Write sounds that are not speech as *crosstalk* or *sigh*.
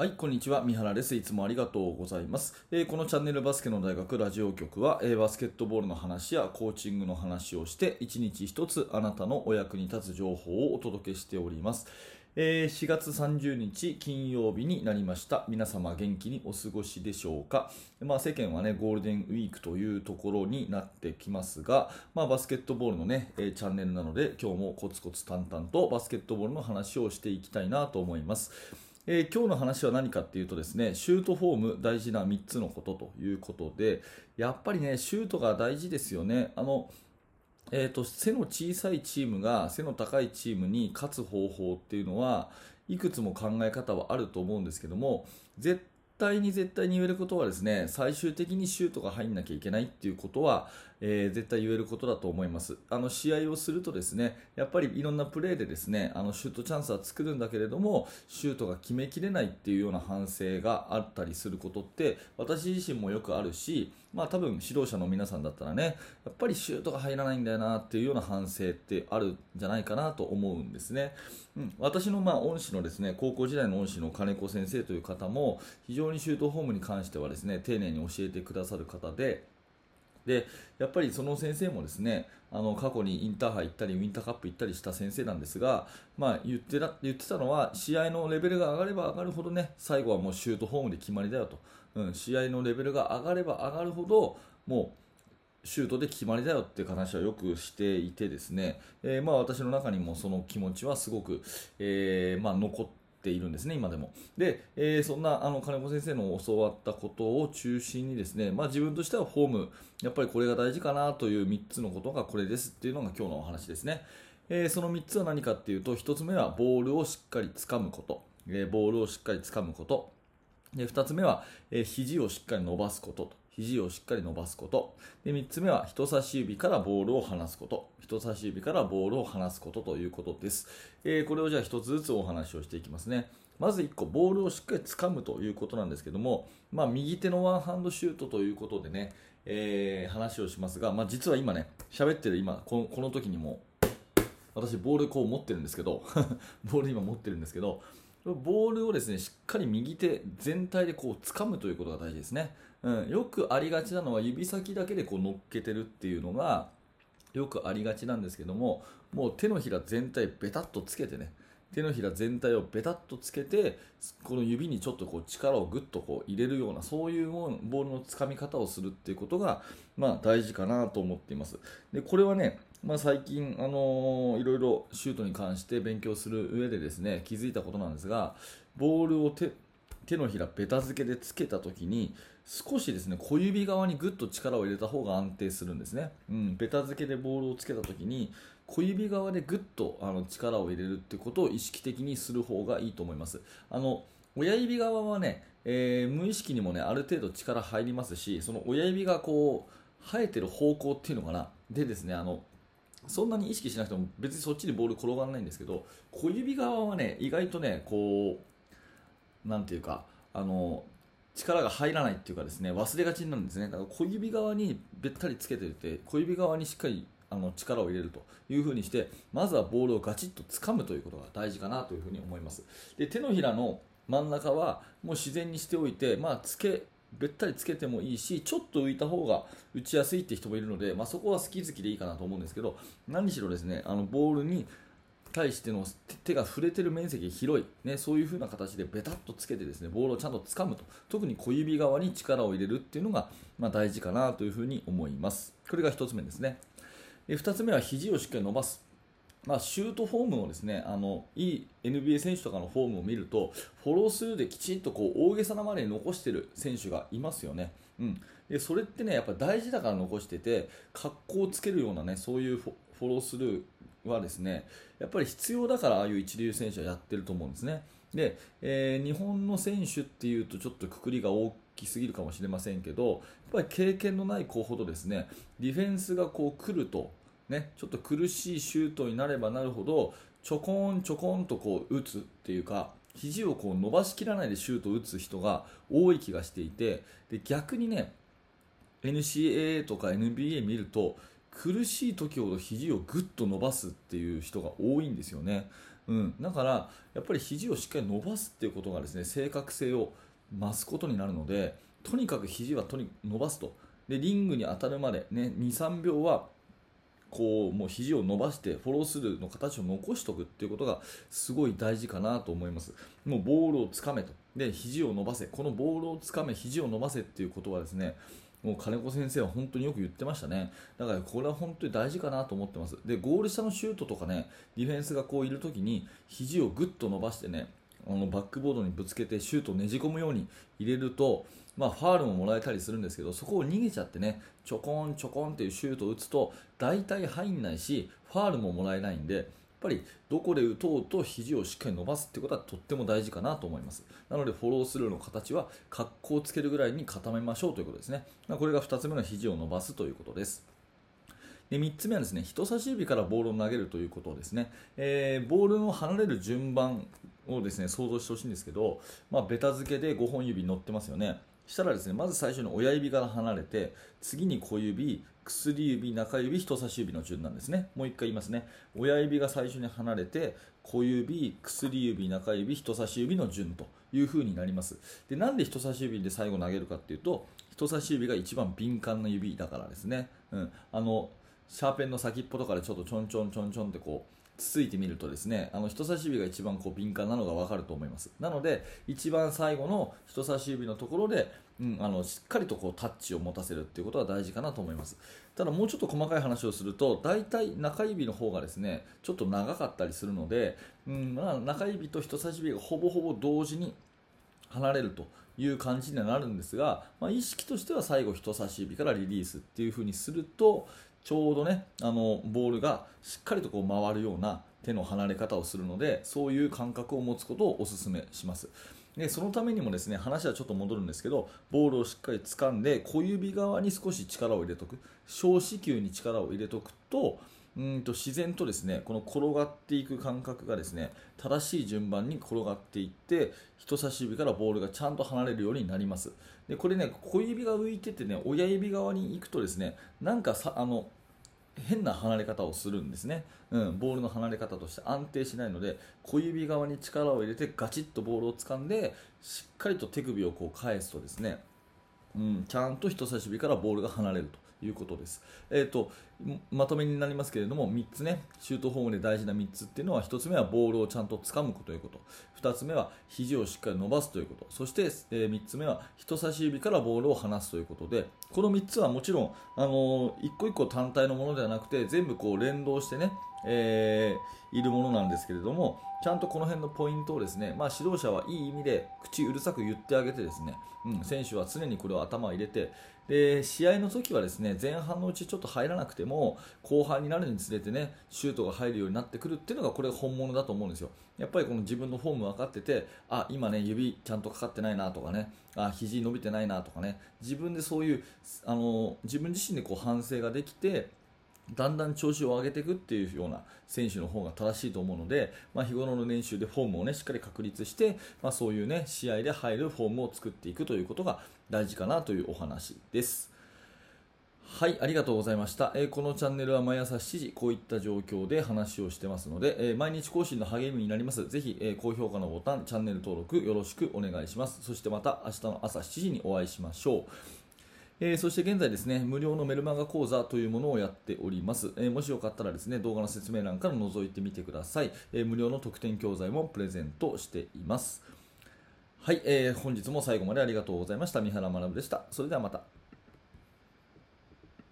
はい、こんにちは。三原です。いつもありがとうございます。えーこのチャンネルバスケの大学ラジオ局は、えーバスケットボールの話やコーチングの話をして、一日一つあなたのお役に立つ情報をお届けしております。えー4月30日金曜日になりました。皆様元気にお過ごしでしょうか。まあ、世間はね、ゴールデンウィークというところになってきますが、まあ、バスケットボールのね、えーチャンネルなので、今日もコツコツ淡々とバスケットボールの話をしていきたいなと思います。えー今日の話は何かっていうとですねシュートフォーム大事な3つのことということでやっぱりねシュートが大事ですよね。あのえー、と背の小さいチームが背の高いチームに勝つ方法っていうのはいくつも考え方はあると思うんですけども絶対に絶対に言えることはですね最終的にシュートが入んなきゃいけないっていうことは、えー絶対言えることだと思います。あの試合をするとですねやっぱりいろんなプレーでですねあのシュートチャンスは作るんだけれどもシュートが決めきれないっていうような反省があったりすることって私自身もよくあるしまあ多分指導者の皆さんだったらねやっぱりシュートが入らないんだよなっていうような反省ってあるんじゃないかなと思うんですね。うん、私のまあ恩師のですね高校時代の恩師の金子先生という方も非常にシュートフォームに関してはですね丁寧に教えてくださる方で。でやっぱりその先生もですねあの過去にインターハイ行ったりウィンターカップ行ったりした先生なんですが、まあ、言ってた言ってたのは試合のレベルが上がれば上がるほどね最後はもうシュートフォームで決まりだよと、うん、試合のレベルが上がれば上がるほどもうシュートで決まりだよっていう話はよくしていてですね、えーまあ、私の中にもその気持ちはすごく、えーまあ、残ってているんですね、今でも。で、えーそんなあの金子先生の教わったことを中心にですね、まあ、自分としてはフォーム、やっぱりこれが大事かなという3つのことがこれですっていうのが今日のお話ですね。えーその3つは何かっていうと、1つ目はボールをしっかり掴むこと、えーボールをしっかり掴むこと、で2つ目は、えー肘をしっかり伸ばすこと肘をしっかり伸ばすこと。で3つ目は人差し指からボールを離すこと。人差し指からボールを離すことということです、えーこれをじゃあ1つずつお話をしていきますね。まず1個ボールをしっかり掴むということなんですけども、まあ、右手のワンハンドシュートということでね、えー話をしますが、まあ、実は今ね喋ってる今このこの時にも私ボールこう持ってるんですけど *laughs* ボール今持ってるんですけどボールをですねしっかり右手全体でこう掴むということが大事ですね、うん、よくありがちなのは指先だけでこう乗っけてるっていうのがよくありがちなんですけどももう手のひら全体ベタっとつけてね。手のひら全体をベタっとつけてこの指にちょっとこう力をぐっとこう入れるようなそういうボールのつかみ方をするっていうことが、まあ、大事かなと思っています。でこれはね、まあ、最近、あのーいろいろシュートに関して勉強する上でですね気づいたことなんですがボールを手手のひらベタ付けでつけた時に少しですね小指側にぐっと力を入れた方が安定するんですね、うん、ベタ付けでボールをつけた時に小指側でぐっとあの力を入れるってことを意識的にする方がいいと思います。あの親指側はね、えー無意識にもねある程度力入りますしその親指がこう生えてる方向っていうのかな？でですねあのそんなに意識しなくても別にそっちにボール転がらないんですけど小指側はね意外とねこうなんていうかあの力が入らないっていうかですね忘れがちになるんですね。だから小指側にべったりつけてて小指側にしっかりあの力を入れるというふうにしてまずはボールをガチッと掴むということが大事かなというふうに思います。で手のひらの真ん中はもう自然にしておいて、まあ、つけべったりつけてもいいしちょっと浮いた方が打ちやすいって人もいるので、まあ、そこは好き好きでいいかなと思うんですけど何しろですねあのボールに対しての手が触れてる面積が広い、ね、そういう風な形でベタっとつけてですねボールをちゃんと掴むと。特に小指側に力を入れるっていうのが、まあ、大事かなというふうに思います。これが1つ目ですね。で2つ目は肘をしっかり伸ばす。まあ、シュートフォームをですねあのいい NBA 選手とかのフォームを見るとフォロースルーできちんとこう大げさなまで残している選手がいますよね、うん、でそれってねやっぱ大事だから残してて格好をつけるようなねそういうフォフォロースルーはですねやっぱり必要だからああいう一流選手はやってると思うんですね。で、えー日本の選手っていうとちょっとくくりが大きすぎるかもしれませんけどやっぱり経験のない子ほどですねディフェンスがこう来るとね、ちょっと苦しいシュートになればなるほどちょこんちょこんとこう打つっていうか肘をこう伸ばしきらないでシュートを打つ人が多い気がしていてで逆にね NCAA とか NBA 見ると苦しい時ほど肘をぐっと伸ばすっていう人が多いんですよね。うん、だからやっぱり肘をしっかり伸ばすっていうことがですね正確性を増すことになるのでとにかく肘はとに伸ばすとでリングに当たるまで、ね、23秒はこうもう肘を伸ばしてフォロースルーの形を残しておくっていうことがすごい大事かなと思います。もうボールをつかめとで肘を伸ばせこのボールをつかめ肘を伸ばせっていうことはですねもう金子先生は本当によく言ってましたね。だからこれは本当に大事かなと思ってます。で、ゴール下のシュートとかね、ディフェンスがこういるときに肘をぐっと伸ばしてね、あのバックボードにぶつけてシュートをねじ込むように入れると、まあ、ファールももらえたりするんですけどそこを逃げちゃってねちょこんちょこんっていうシュートを打つと大体入んないしファールももらえないんでやっぱりどこで打とうと肘をしっかり伸ばすってことはとっても大事かなと思います。なのでフォロースルーの形は格好をつけるぐらいに固めましょうということですね。これが2つ目の肘を伸ばすということです。で3つ目はですね人差し指からボールを投げるということですね、えー、ボールの離れる順番をですね想像してほしいんですけど、まあ、ベタ付けで5本指乗ってますよね。したらですねまず最初に親指から離れて次に小指薬指中指人差し指の順なんですね。もう1回言いますね。親指が最初に離れて小指薬指中指人差し指の順という風になります。でなんで人差し指で最後投げるかっていうと人差し指が一番敏感な指だからですね、うん、あのシャーペンの先っぽとかでちょっとちょんちょんちょんちょんってこうつついてみるとですねあの人差し指が一番こう敏感なのが分かると思います。なので一番最後の人差し指のところで、うん、あのしっかりとこうタッチを持たせるっていうことは大事かなと思います。ただもうちょっと細かい話をすると大体中指の方がですねちょっと長かったりするので、うんまあ、中指と人差し指がほぼほぼ同時に離れるという感じにはなるんですが、まあ、意識としては最後人差し指からリリースっていう風にするとちょうどねあのボールがしっかりとこう回るような手の離れ方をするのでそういう感覚を持つことをお勧めします。でそのためにもですね話はちょっと戻るんですけどボールをしっかり掴んで小指側に少し力を入れとく。小子宮に力を入れとくとうんと自然とですねこの転がっていく感覚がですね正しい順番に転がっていって人差し指からボールがちゃんと離れるようになります。でこれね小指が浮いててね親指側に行くとですねなんかさあの変な離れ方をするんですね、うん、ボールの離れ方として安定しないので小指側に力を入れてガチッとボールを掴んでしっかりと手首をこう返すとですね、うん、ちゃんと人差し指からボールが離れると。いうことです。えーと、まとめになりますけれども3つねシュートフォームで大事な3つっていうのは1つ目はボールをちゃんと掴むということ2つ目は肘をしっかり伸ばすということそして、えー、3つ目は人差し指からボールを離すということでこの3つはもちろん、あのー、一個1個単体のものではなくて全部こう連動してね、えー、いるものなんですけれどもちゃんとこの辺のポイントをですね、まあ、指導者はいい意味で口うるさく言ってあげてですね、うん、選手は常にこれを頭を入れてで試合の時はですね前半のうちちょっと入らなくても後半になるにつれてねシュートが入るようになってくるっていうのがこれ本物だと思うんですよ。やっぱりこの自分のフォーム分かっててあ今ね指ちゃんとかかってないなとかねあ肘伸びてないなとかね自分でそういうあの自分自身でこう反省ができてだんだん調子を上げていくっていうような選手の方が正しいと思うので、まあ、日頃の練習でフォームを、ね、しっかり確立して、まあ、そういう、ね、試合で入るフォームを作っていくということが大事かなというお話です。はい、ありがとうございました、えー、このチャンネルは毎朝7時、こういった状況で話をしてますので、えー、毎日更新の励みになります。ぜひ、えー、高評価のボタン、チャンネル登録よろしくお願いします。そしてまた明日の朝7時にお会いしましょう。えー、そして現在ですね、無料のメルマガ講座というものをやっております。えー、もしよかったらですね、動画の説明欄から覗いてみてください。えー、無料の特典教材もプレゼントしています。はい、えー、本日も最後までありがとうございました。三原学でした。それではまた。